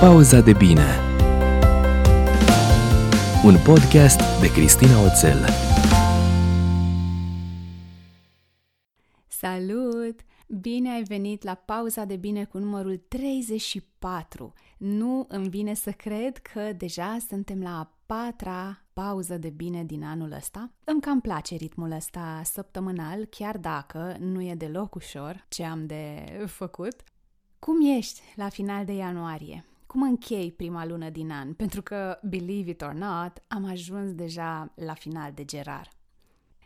Pauza de bine Un podcast de Cristina Oțel Salut! Bine ai venit la pauza de bine cu numărul 34. Nu îmi vine să cred că deja suntem la a patra pauză de bine din anul ăsta. Îmi cam place ritmul ăsta săptămânal, chiar dacă nu e deloc ușor ce am de făcut. Cum ești la final de ianuarie? Cum închei prima lună din an? Pentru că, believe it or not, am ajuns deja la final de gerar.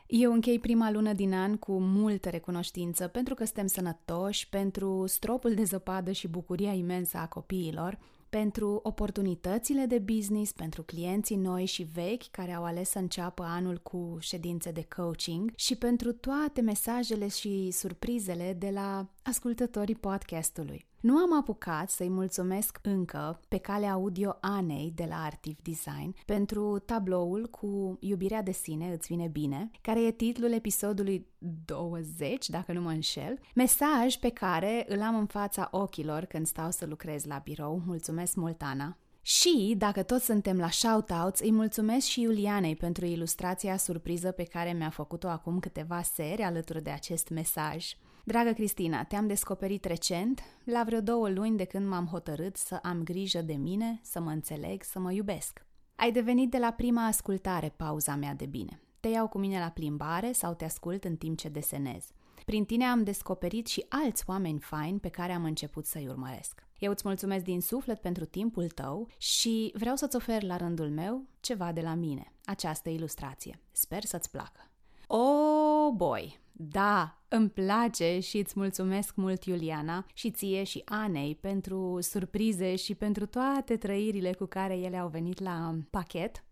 Eu închei prima lună din an cu multă recunoștință pentru că suntem sănătoși, pentru stropul de zăpadă și bucuria imensă a copiilor, pentru oportunitățile de business, pentru clienții noi și vechi care au ales să înceapă anul cu ședințe de coaching și pentru toate mesajele și surprizele de la ascultătorii podcastului. Nu am apucat să-i mulțumesc încă pe cale audio Anei de la Artiv Design pentru tabloul cu Iubirea de sine îți vine bine, care e titlul episodului 20, dacă nu mă înșel, mesaj pe care îl am în fața ochilor când stau să lucrez la birou. Mulțumesc mult, Ana! Și, dacă toți suntem la shoutouts, îi mulțumesc și Iulianei pentru ilustrația surpriză pe care mi-a făcut-o acum câteva seri alături de acest mesaj. Dragă Cristina, te-am descoperit recent, la vreo două luni de când m-am hotărât să am grijă de mine, să mă înțeleg, să mă iubesc. Ai devenit de la prima ascultare pauza mea de bine. Te iau cu mine la plimbare sau te ascult în timp ce desenez. Prin tine am descoperit și alți oameni faini pe care am început să-i urmăresc. Eu îți mulțumesc din suflet pentru timpul tău și vreau să-ți ofer la rândul meu ceva de la mine, această ilustrație. Sper să-ți placă. Oh boy! Da, îmi place și îți mulțumesc mult, Iuliana, și ție și Anei pentru surprize și pentru toate trăirile cu care ele au venit la pachet.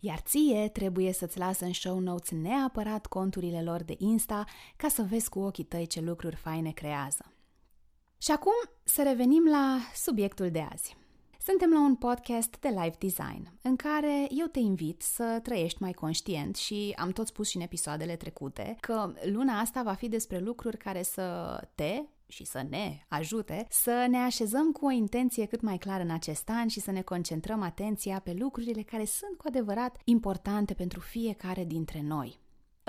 Iar ție trebuie să-ți las în show notes neapărat conturile lor de Insta ca să vezi cu ochii tăi ce lucruri faine creează. Și acum să revenim la subiectul de azi. Suntem la un podcast de live design, în care eu te invit să trăiești mai conștient și am tot spus și în episoadele trecute că luna asta va fi despre lucruri care să te și să ne ajute să ne așezăm cu o intenție cât mai clară în acest an și să ne concentrăm atenția pe lucrurile care sunt cu adevărat importante pentru fiecare dintre noi.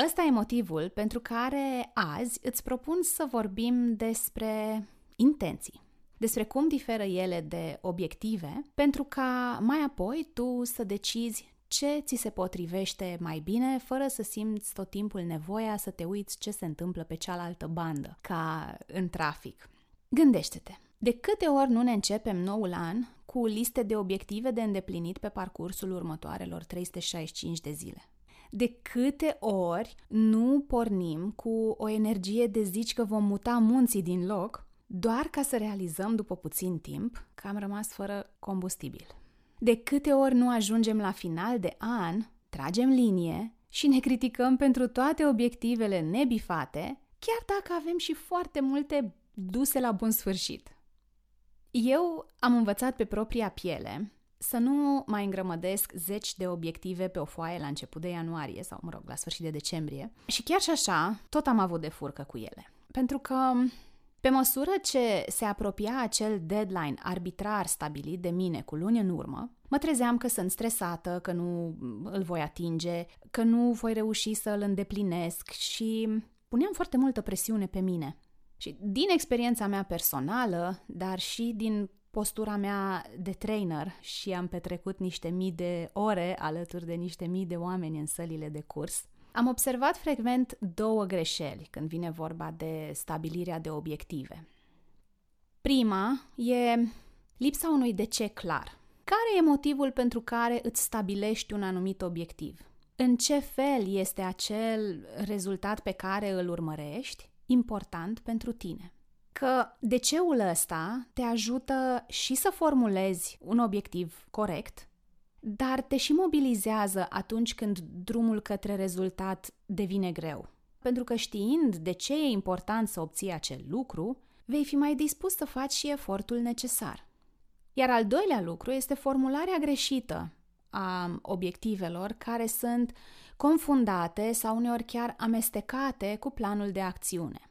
Ăsta e motivul pentru care azi îți propun să vorbim despre intenții despre cum diferă ele de obiective, pentru ca mai apoi tu să decizi ce ți se potrivește mai bine, fără să simți tot timpul nevoia să te uiți ce se întâmplă pe cealaltă bandă, ca în trafic. Gândește-te, de câte ori nu ne începem noul an cu liste de obiective de îndeplinit pe parcursul următoarelor 365 de zile? De câte ori nu pornim cu o energie de zici că vom muta munții din loc doar ca să realizăm după puțin timp că am rămas fără combustibil. De câte ori nu ajungem la final de an, tragem linie și ne criticăm pentru toate obiectivele nebifate, chiar dacă avem și foarte multe duse la bun sfârșit. Eu am învățat pe propria piele să nu mai îngrămădesc zeci de obiective pe o foaie la început de ianuarie sau, mă rog, la sfârșit de decembrie. Și chiar și așa, tot am avut de furcă cu ele. Pentru că pe măsură ce se apropia acel deadline arbitrar stabilit de mine cu luni în urmă, mă trezeam că sunt stresată, că nu îl voi atinge, că nu voi reuși să îl îndeplinesc și puneam foarte multă presiune pe mine. Și din experiența mea personală, dar și din postura mea de trainer și am petrecut niște mii de ore alături de niște mii de oameni în sălile de curs, am observat frecvent două greșeli când vine vorba de stabilirea de obiective. Prima e lipsa unui de ce clar. Care e motivul pentru care îți stabilești un anumit obiectiv? În ce fel este acel rezultat pe care îl urmărești important pentru tine? Că de ceul ăsta te ajută și să formulezi un obiectiv corect, dar te și mobilizează atunci când drumul către rezultat devine greu. Pentru că știind de ce e important să obții acel lucru, vei fi mai dispus să faci și efortul necesar. Iar al doilea lucru este formularea greșită a obiectivelor care sunt confundate sau uneori chiar amestecate cu planul de acțiune.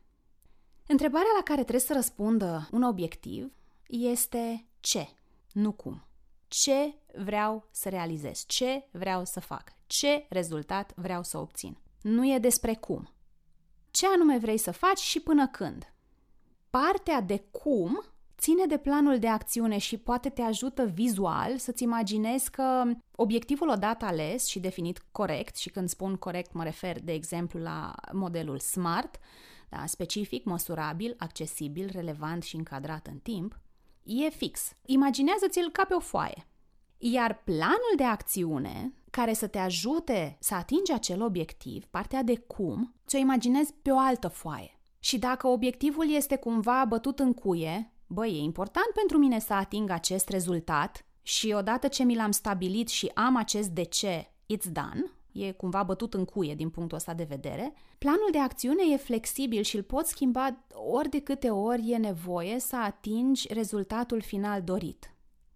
Întrebarea la care trebuie să răspundă un obiectiv este ce? nu cum. Ce vreau să realizez? Ce vreau să fac? Ce rezultat vreau să obțin? Nu e despre cum. Ce anume vrei să faci și până când? Partea de cum ține de planul de acțiune și poate te ajută vizual să-ți imaginezi că obiectivul odată ales și definit corect, și când spun corect mă refer, de exemplu, la modelul SMART, da, specific, măsurabil, accesibil, relevant și încadrat în timp, e fix. Imaginează-ți-l ca pe o foaie. Iar planul de acțiune, care să te ajute să atingi acel obiectiv, partea de cum, ți-o imaginezi pe o altă foaie. Și dacă obiectivul este cumva bătut în cuie, băi, e important pentru mine să ating acest rezultat și odată ce mi l-am stabilit și am acest de ce, it's done, e cumva bătut în cuie din punctul ăsta de vedere, planul de acțiune e flexibil și îl poți schimba ori de câte ori e nevoie să atingi rezultatul final dorit.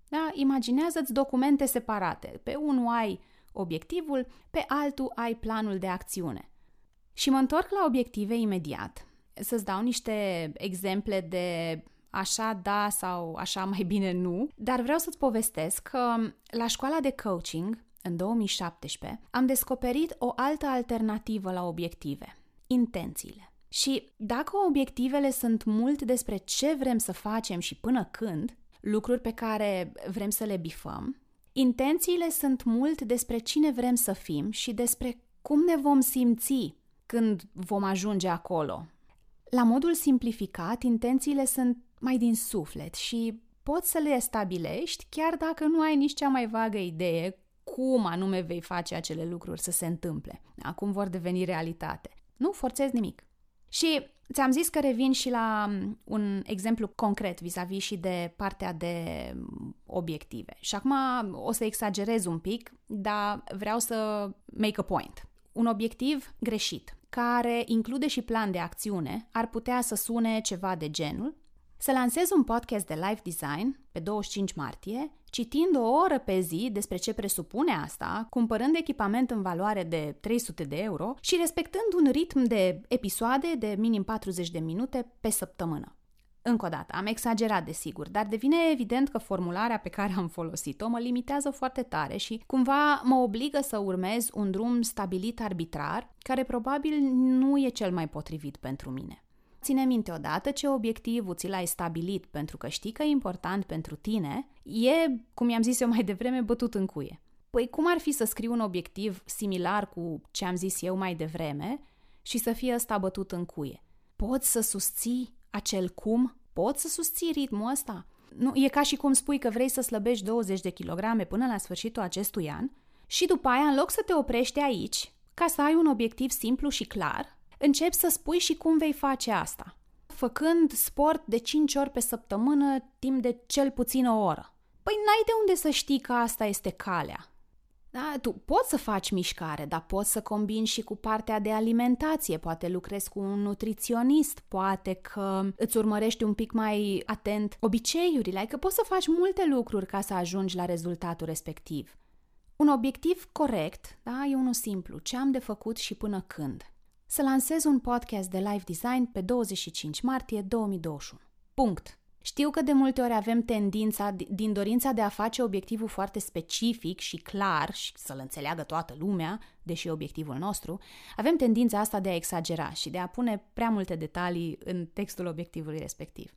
Da? Imaginează-ți documente separate. Pe unul ai obiectivul, pe altul ai planul de acțiune. Și mă întorc la obiective imediat. Să-ți dau niște exemple de așa da sau așa mai bine nu, dar vreau să-ți povestesc că la școala de coaching, în 2017, am descoperit o altă alternativă la obiective, intențiile. Și dacă obiectivele sunt mult despre ce vrem să facem și până când, lucruri pe care vrem să le bifăm, intențiile sunt mult despre cine vrem să fim și despre cum ne vom simți când vom ajunge acolo. La modul simplificat, intențiile sunt mai din suflet și poți să le stabilești chiar dacă nu ai nici cea mai vagă idee cum anume vei face acele lucruri să se întâmple, acum vor deveni realitate. Nu forțezi nimic. Și ți-am zis că revin și la un exemplu concret vis-a-vis și de partea de obiective. Și acum o să exagerez un pic, dar vreau să make a point. Un obiectiv greșit, care include și plan de acțiune, ar putea să sune ceva de genul să lansez un podcast de live design pe 25 martie, citind o oră pe zi despre ce presupune asta, cumpărând echipament în valoare de 300 de euro și respectând un ritm de episoade de minim 40 de minute pe săptămână. Încă o dată, am exagerat desigur, dar devine evident că formularea pe care am folosit-o mă limitează foarte tare și cumva mă obligă să urmez un drum stabilit arbitrar, care probabil nu e cel mai potrivit pentru mine. Ține minte odată ce obiectivul ți l-ai stabilit pentru că știi că e important pentru tine, e, cum i-am zis eu mai devreme, bătut în cuie. Păi cum ar fi să scriu un obiectiv similar cu ce am zis eu mai devreme și să fie ăsta bătut în cuie? Poți să susții acel cum? Poți să susții ritmul ăsta? Nu, e ca și cum spui că vrei să slăbești 20 de kilograme până la sfârșitul acestui an și după aia, în loc să te oprești aici, ca să ai un obiectiv simplu și clar, începi să spui și cum vei face asta. Făcând sport de 5 ori pe săptămână, timp de cel puțin o oră. Păi n-ai de unde să știi că asta este calea. Da, tu poți să faci mișcare, dar poți să combini și cu partea de alimentație, poate lucrezi cu un nutriționist, poate că îți urmărești un pic mai atent obiceiurile, adică poți să faci multe lucruri ca să ajungi la rezultatul respectiv. Un obiectiv corect, da, e unul simplu, ce am de făcut și până când să lansez un podcast de live design pe 25 martie 2021. Punct. Știu că de multe ori avem tendința, din dorința de a face obiectivul foarte specific și clar și să-l înțeleagă toată lumea, deși e obiectivul nostru, avem tendința asta de a exagera și de a pune prea multe detalii în textul obiectivului respectiv.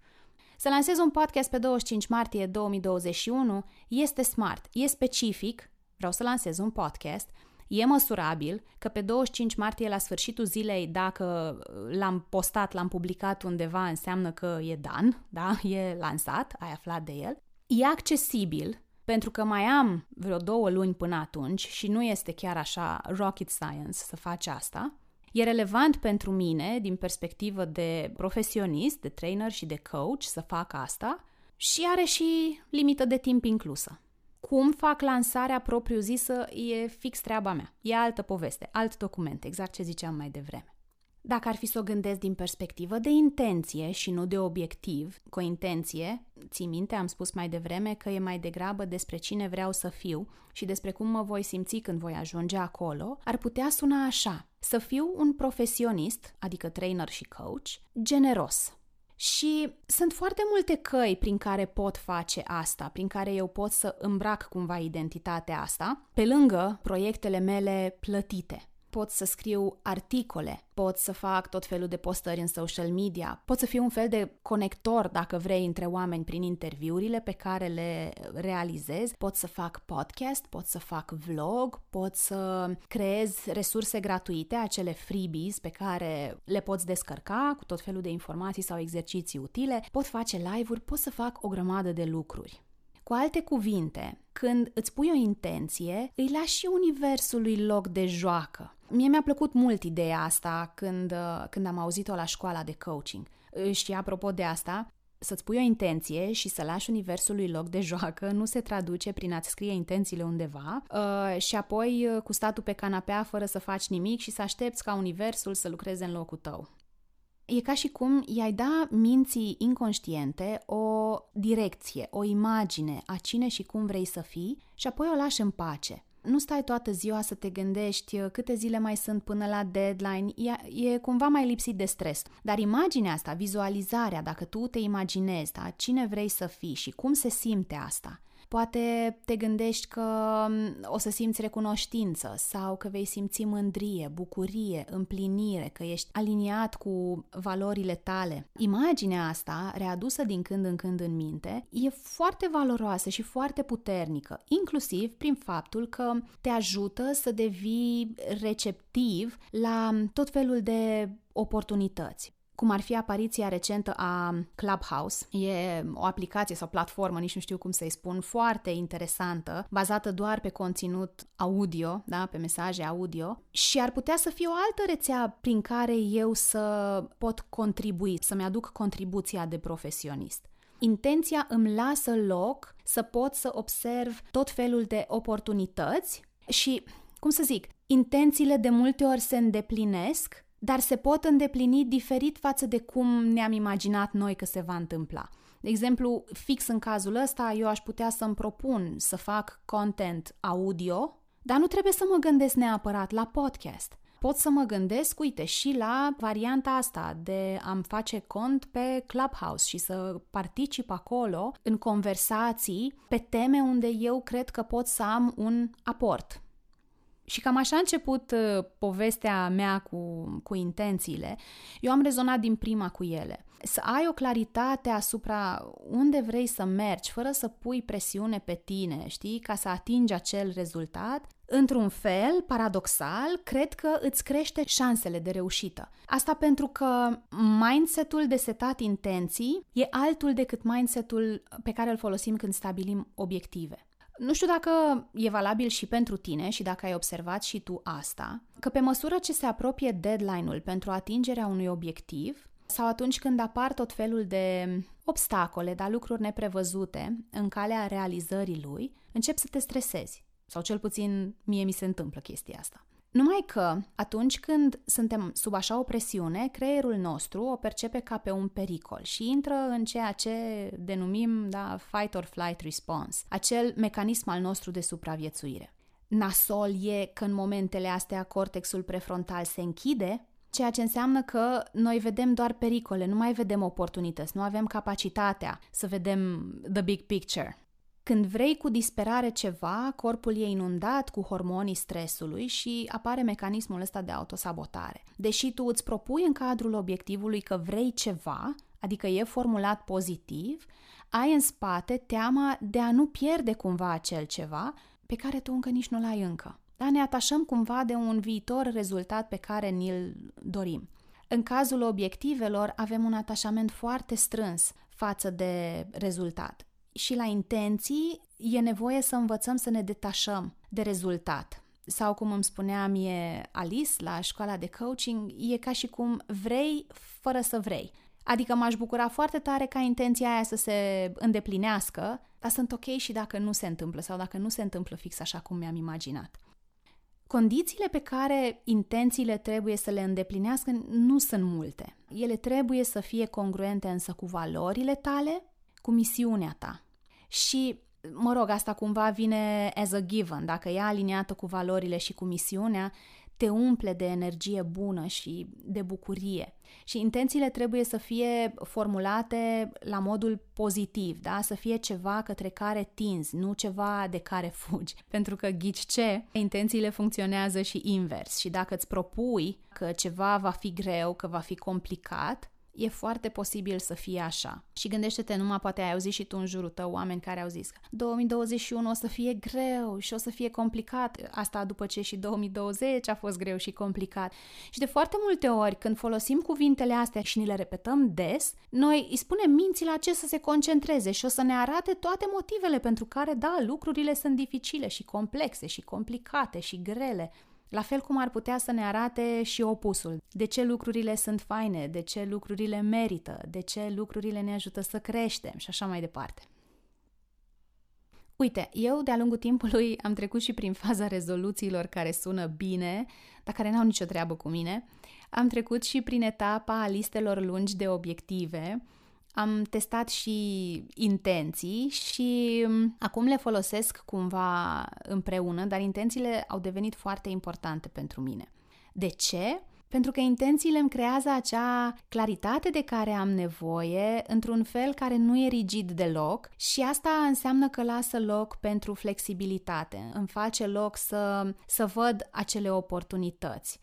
Să lansez un podcast pe 25 martie 2021 este smart, e specific, vreau să lansez un podcast – E măsurabil că pe 25 martie, la sfârșitul zilei, dacă l-am postat, l-am publicat undeva, înseamnă că e dan, da? E lansat, ai aflat de el. E accesibil, pentru că mai am vreo două luni până atunci și nu este chiar așa rocket science să faci asta. E relevant pentru mine, din perspectivă de profesionist, de trainer și de coach, să fac asta și are și limită de timp inclusă. Cum fac lansarea propriu-zisă e fix treaba mea. E altă poveste, alt document, exact ce ziceam mai devreme. Dacă ar fi să o gândesc din perspectivă de intenție și nu de obiectiv, cu o intenție, ții minte, am spus mai devreme că e mai degrabă despre cine vreau să fiu și despre cum mă voi simți când voi ajunge acolo, ar putea suna așa. Să fiu un profesionist, adică trainer și coach, generos. Și sunt foarte multe căi prin care pot face asta, prin care eu pot să îmbrac cumva identitatea asta, pe lângă proiectele mele plătite pot să scriu articole, pot să fac tot felul de postări în social media, pot să fiu un fel de conector, dacă vrei, între oameni prin interviurile pe care le realizez, pot să fac podcast, pot să fac vlog, pot să creez resurse gratuite, acele freebies pe care le poți descărca cu tot felul de informații sau exerciții utile, pot face live-uri, pot să fac o grămadă de lucruri. Cu alte cuvinte, când îți pui o intenție, îi lași și universului loc de joacă. Mie mi-a plăcut mult ideea asta când, uh, când am auzit-o la școala de coaching. Și apropo de asta, să-ți pui o intenție și să lași universului loc de joacă nu se traduce prin a-ți scrie intențiile undeva uh, și apoi uh, cu statul pe canapea fără să faci nimic și să aștepți ca universul să lucreze în locul tău. E ca și cum i-ai da minții inconștiente o direcție, o imagine a cine și cum vrei să fii și apoi o lași în pace. Nu stai toată ziua să te gândești uh, câte zile mai sunt până la deadline, e, e cumva mai lipsit de stres. Dar imaginea asta, vizualizarea, dacă tu te imaginezi, da, cine vrei să fii și cum se simte asta – Poate te gândești că mm, o să simți recunoștință sau că vei simți mândrie, bucurie, împlinire, că ești aliniat cu valorile tale. Imaginea asta, readusă din când în când în minte, e foarte valoroasă și foarte puternică, inclusiv prin faptul că te ajută să devii receptiv la tot felul de oportunități cum ar fi apariția recentă a Clubhouse. E o aplicație sau platformă, nici nu știu cum să-i spun, foarte interesantă, bazată doar pe conținut audio, da, pe mesaje audio și ar putea să fie o altă rețea prin care eu să pot contribui, să-mi aduc contribuția de profesionist. Intenția îmi lasă loc să pot să observ tot felul de oportunități și, cum să zic, intențiile de multe ori se îndeplinesc dar se pot îndeplini diferit față de cum ne-am imaginat noi că se va întâmpla. De exemplu, fix în cazul ăsta, eu aș putea să-mi propun să fac content audio, dar nu trebuie să mă gândesc neapărat la podcast. Pot să mă gândesc, uite, și la varianta asta de a-mi face cont pe Clubhouse și să particip acolo în conversații pe teme unde eu cred că pot să am un aport și cam așa a început uh, povestea mea cu, cu intențiile. Eu am rezonat din prima cu ele. Să ai o claritate asupra unde vrei să mergi, fără să pui presiune pe tine, știi, ca să atingi acel rezultat, într-un fel, paradoxal, cred că îți crește șansele de reușită. Asta pentru că mindsetul de setat intenții e altul decât mindsetul pe care îl folosim când stabilim obiective. Nu știu dacă e valabil și pentru tine și dacă ai observat și tu asta, că pe măsură ce se apropie deadline-ul pentru atingerea unui obiectiv, sau atunci când apar tot felul de obstacole, dar lucruri neprevăzute în calea realizării lui, încep să te stresezi. Sau cel puțin mie mi se întâmplă chestia asta. Numai că, atunci când suntem sub așa o presiune, creierul nostru o percepe ca pe un pericol și intră în ceea ce denumim da, fight or flight response, acel mecanism al nostru de supraviețuire. Nasol e că în momentele astea cortexul prefrontal se închide, ceea ce înseamnă că noi vedem doar pericole, nu mai vedem oportunități, nu avem capacitatea să vedem the big picture. Când vrei cu disperare ceva, corpul e inundat cu hormonii stresului și apare mecanismul ăsta de autosabotare. Deși tu îți propui în cadrul obiectivului că vrei ceva, adică e formulat pozitiv, ai în spate teama de a nu pierde cumva acel ceva pe care tu încă nici nu l-ai încă. Da, ne atașăm cumva de un viitor rezultat pe care ni-l dorim. În cazul obiectivelor avem un atașament foarte strâns față de rezultat și la intenții e nevoie să învățăm să ne detașăm de rezultat. Sau cum îmi spunea mie Alice la școala de coaching, e ca și cum vrei fără să vrei. Adică m-aș bucura foarte tare ca intenția aia să se îndeplinească, dar sunt ok și dacă nu se întâmplă sau dacă nu se întâmplă fix așa cum mi-am imaginat. Condițiile pe care intențiile trebuie să le îndeplinească nu sunt multe. Ele trebuie să fie congruente însă cu valorile tale, cu misiunea ta. Și, mă rog, asta cumva vine as a given. Dacă e aliniată cu valorile și cu misiunea, te umple de energie bună și de bucurie. Și intențiile trebuie să fie formulate la modul pozitiv, da? să fie ceva către care tinzi, nu ceva de care fugi. Pentru că ghici ce, intențiile funcționează și invers. Și dacă îți propui că ceva va fi greu, că va fi complicat, e foarte posibil să fie așa. Și gândește-te, numai poate ai auzit și tu în jurul tău oameni care au zis că 2021 o să fie greu și o să fie complicat. Asta după ce și 2020 a fost greu și complicat. Și de foarte multe ori, când folosim cuvintele astea și ni le repetăm des, noi îi spunem minții la ce să se concentreze și o să ne arate toate motivele pentru care, da, lucrurile sunt dificile și complexe și complicate și grele. La fel cum ar putea să ne arate și opusul. De ce lucrurile sunt faine, de ce lucrurile merită, de ce lucrurile ne ajută să creștem și așa mai departe. Uite, eu de-a lungul timpului am trecut și prin faza rezoluțiilor care sună bine, dar care n-au nicio treabă cu mine. Am trecut și prin etapa a listelor lungi de obiective, am testat și intenții și mm, acum le folosesc cumva împreună, dar intențiile au devenit foarte importante pentru mine. De ce? Pentru că intențiile îmi creează acea claritate de care am nevoie într-un fel care nu e rigid deloc și asta înseamnă că lasă loc pentru flexibilitate, îmi face loc să, să văd acele oportunități.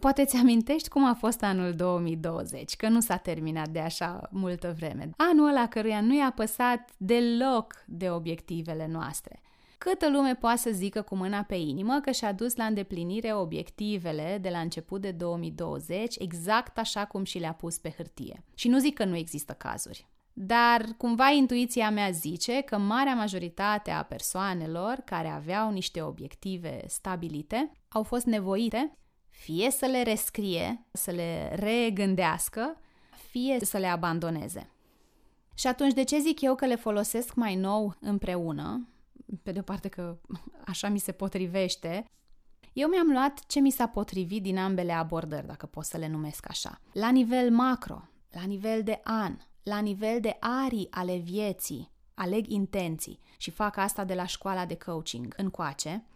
Poate ți amintești cum a fost anul 2020, că nu s-a terminat de așa multă vreme. Anul ăla căruia nu i-a păsat deloc de obiectivele noastre. Câtă lume poate să zică cu mâna pe inimă că și-a dus la îndeplinire obiectivele de la început de 2020 exact așa cum și le-a pus pe hârtie. Și nu zic că nu există cazuri. Dar cumva intuiția mea zice că marea majoritate a persoanelor care aveau niște obiective stabilite au fost nevoite fie să le rescrie, să le regândească, fie să le abandoneze. Și atunci, de ce zic eu că le folosesc mai nou împreună? Pe de o parte că așa mi se potrivește. Eu mi-am luat ce mi s-a potrivit din ambele abordări, dacă pot să le numesc așa. La nivel macro, la nivel de an, la nivel de arii ale vieții, aleg intenții și fac asta de la școala de coaching încoace,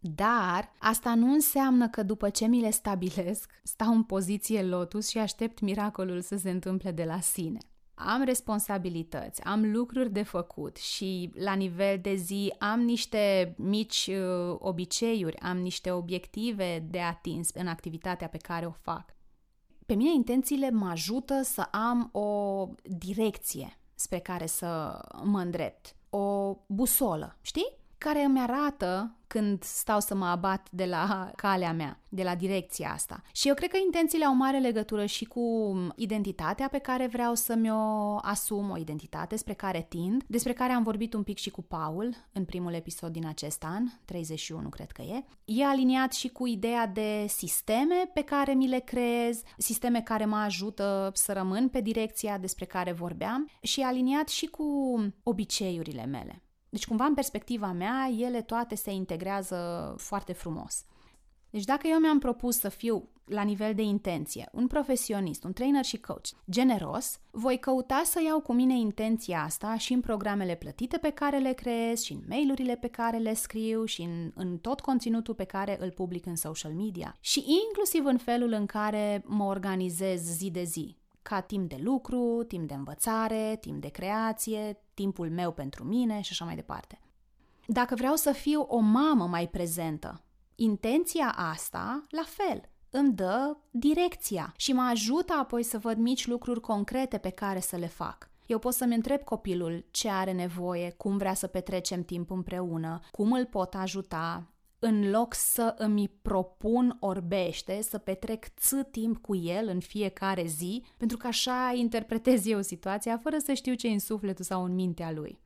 dar asta nu înseamnă că după ce mi le stabilesc, stau în poziție lotus și aștept miracolul să se întâmple de la sine. Am responsabilități, am lucruri de făcut și la nivel de zi am niște mici uh, obiceiuri, am niște obiective de atins în activitatea pe care o fac. Pe mine intențiile mă ajută să am o direcție spre care să mă îndrept, o busolă, știi? Care îmi arată când stau să mă abat de la calea mea, de la direcția asta. Și eu cred că intențiile au mare legătură și cu identitatea pe care vreau să mi-o asum, o identitate spre care tind, despre care am vorbit un pic și cu Paul în primul episod din acest an, 31 cred că e. E aliniat și cu ideea de sisteme pe care mi le creez, sisteme care mă ajută să rămân pe direcția despre care vorbeam și e aliniat și cu obiceiurile mele. Deci, cumva, în perspectiva mea, ele toate se integrează foarte frumos. Deci, dacă eu mi-am propus să fiu la nivel de intenție, un profesionist, un trainer și coach generos, voi căuta să iau cu mine intenția asta și în programele plătite pe care le creez, și în mailurile pe care le scriu, și în, în tot conținutul pe care îl public în social media. Și inclusiv în felul în care mă organizez zi de zi ca timp de lucru, timp de învățare, timp de creație, timpul meu pentru mine și așa mai departe. Dacă vreau să fiu o mamă mai prezentă, intenția asta, la fel, îmi dă direcția și mă ajută apoi să văd mici lucruri concrete pe care să le fac. Eu pot să-mi întreb copilul ce are nevoie, cum vrea să petrecem timp împreună, cum îl pot ajuta, în loc să îmi propun orbește să petrec ț timp cu el în fiecare zi, pentru că așa interpretez eu situația fără să știu ce în sufletul sau în mintea lui.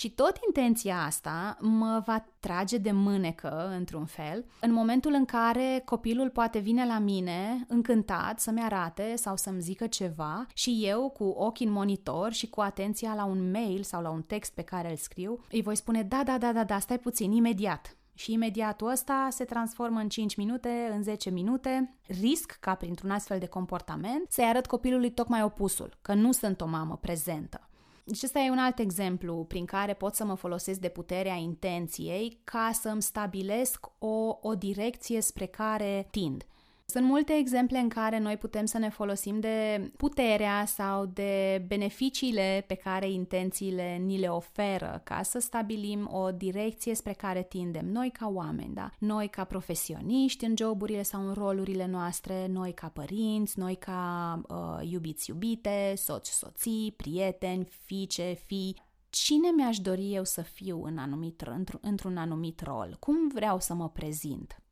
Și tot intenția asta mă va trage de mânecă, într-un fel, în momentul în care copilul poate vine la mine încântat să-mi arate sau să-mi zică ceva și eu, cu ochii în monitor și cu atenția la un mail sau la un text pe care îl scriu, îi voi spune da, da, da, da, da, stai puțin, imediat, și imediatul ăsta se transformă în 5 minute, în 10 minute. Risc ca printr-un astfel de comportament să-i arăt copilului tocmai opusul, că nu sunt o mamă prezentă. Deci ăsta e un alt exemplu prin care pot să mă folosesc de puterea intenției ca să îmi stabilesc o, o direcție spre care tind. Sunt multe exemple în care noi putem să ne folosim de puterea sau de beneficiile pe care intențiile ni le oferă ca să stabilim o direcție spre care tindem noi ca oameni, da? Noi ca profesioniști în joburile sau în rolurile noastre, noi ca părinți, noi ca uh, iubiți-iubite, soți-soții, prieteni, fiice, fii, cine mi-aș dori eu să fiu în anumit, într-un anumit rol? Cum vreau să mă prezint?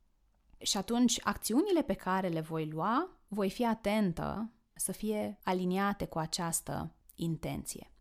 Și atunci, acțiunile pe care le voi lua, voi fi atentă să fie aliniate cu această intenție.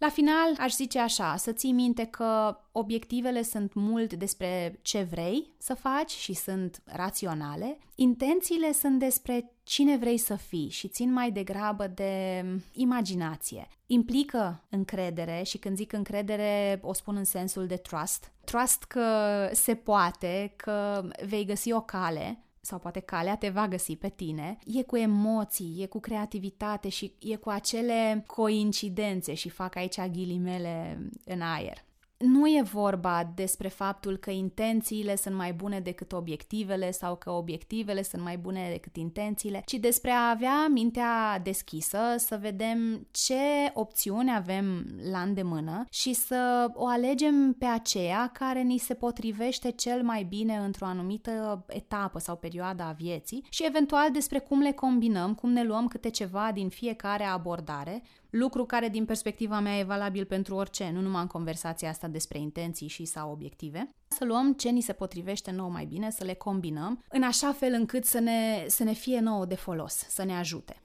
La final, aș zice așa, să ții minte că obiectivele sunt mult despre ce vrei să faci și sunt raționale, intențiile sunt despre cine vrei să fii și țin mai degrabă de imaginație. Implică încredere și când zic încredere o spun în sensul de trust. Trust că se poate, că vei găsi o cale sau poate calea te va găsi pe tine, e cu emoții, e cu creativitate și e cu acele coincidențe și fac aici ghilimele în aer nu e vorba despre faptul că intențiile sunt mai bune decât obiectivele sau că obiectivele sunt mai bune decât intențiile, ci despre a avea mintea deschisă, să vedem ce opțiuni avem la îndemână și să o alegem pe aceea care ni se potrivește cel mai bine într-o anumită etapă sau perioadă a vieții și eventual despre cum le combinăm, cum ne luăm câte ceva din fiecare abordare, lucru care din perspectiva mea e valabil pentru orice, nu numai în conversația asta despre intenții și sau obiective, să luăm ce ni se potrivește nou mai bine, să le combinăm, în așa fel încât să ne, să ne fie nouă de folos, să ne ajute.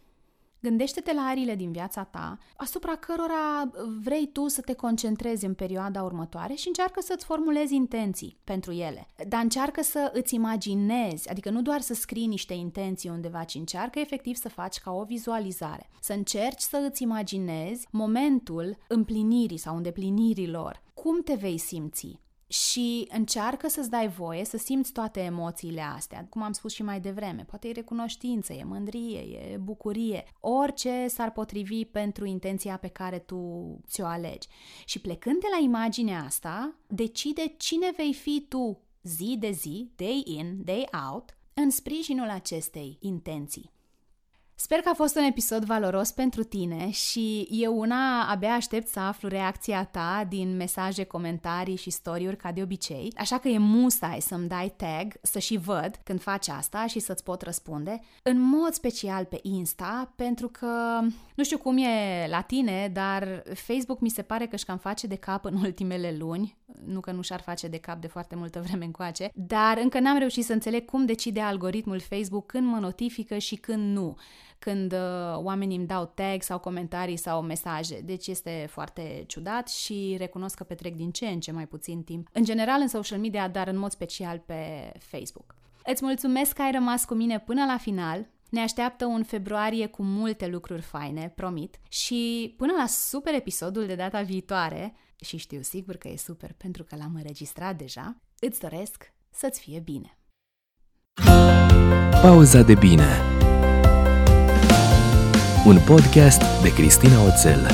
Gândește-te la arile din viața ta, asupra cărora vrei tu să te concentrezi în perioada următoare și încearcă să-ți formulezi intenții pentru ele. Dar încearcă să îți imaginezi, adică nu doar să scrii niște intenții undeva, ci încearcă efectiv să faci ca o vizualizare. Să încerci să îți imaginezi momentul împlinirii sau îndeplinirilor. Cum te vei simți? Și încearcă să-ți dai voie să simți toate emoțiile astea, cum am spus și mai devreme. Poate e recunoștință, e mândrie, e bucurie, orice s-ar potrivi pentru intenția pe care tu ți-o alegi. Și plecând de la imaginea asta, decide cine vei fi tu zi de zi, day in, day out, în sprijinul acestei intenții. Sper că a fost un episod valoros pentru tine și eu una abia aștept să aflu reacția ta din mesaje, comentarii și storiuri ca de obicei, așa că e musai să-mi dai tag să și văd când faci asta și să-ți pot răspunde, în mod special pe Insta, pentru că nu știu cum e la tine, dar Facebook mi se pare că își cam face de cap în ultimele luni, nu că nu și-ar face de cap de foarte multă vreme încoace, dar încă n-am reușit să înțeleg cum decide algoritmul Facebook când mă notifică și când nu când uh, oamenii îmi dau tag sau comentarii sau mesaje. Deci este foarte ciudat și recunosc că petrec din ce în ce mai puțin timp. În general în social media, dar în mod special pe Facebook. Îți mulțumesc că ai rămas cu mine până la final. Ne așteaptă un februarie cu multe lucruri faine, promit. Și până la super episodul de data viitoare, și știu sigur că e super pentru că l-am înregistrat deja, îți doresc să-ți fie bine. Pauza de bine un podcast de Cristina Oțel.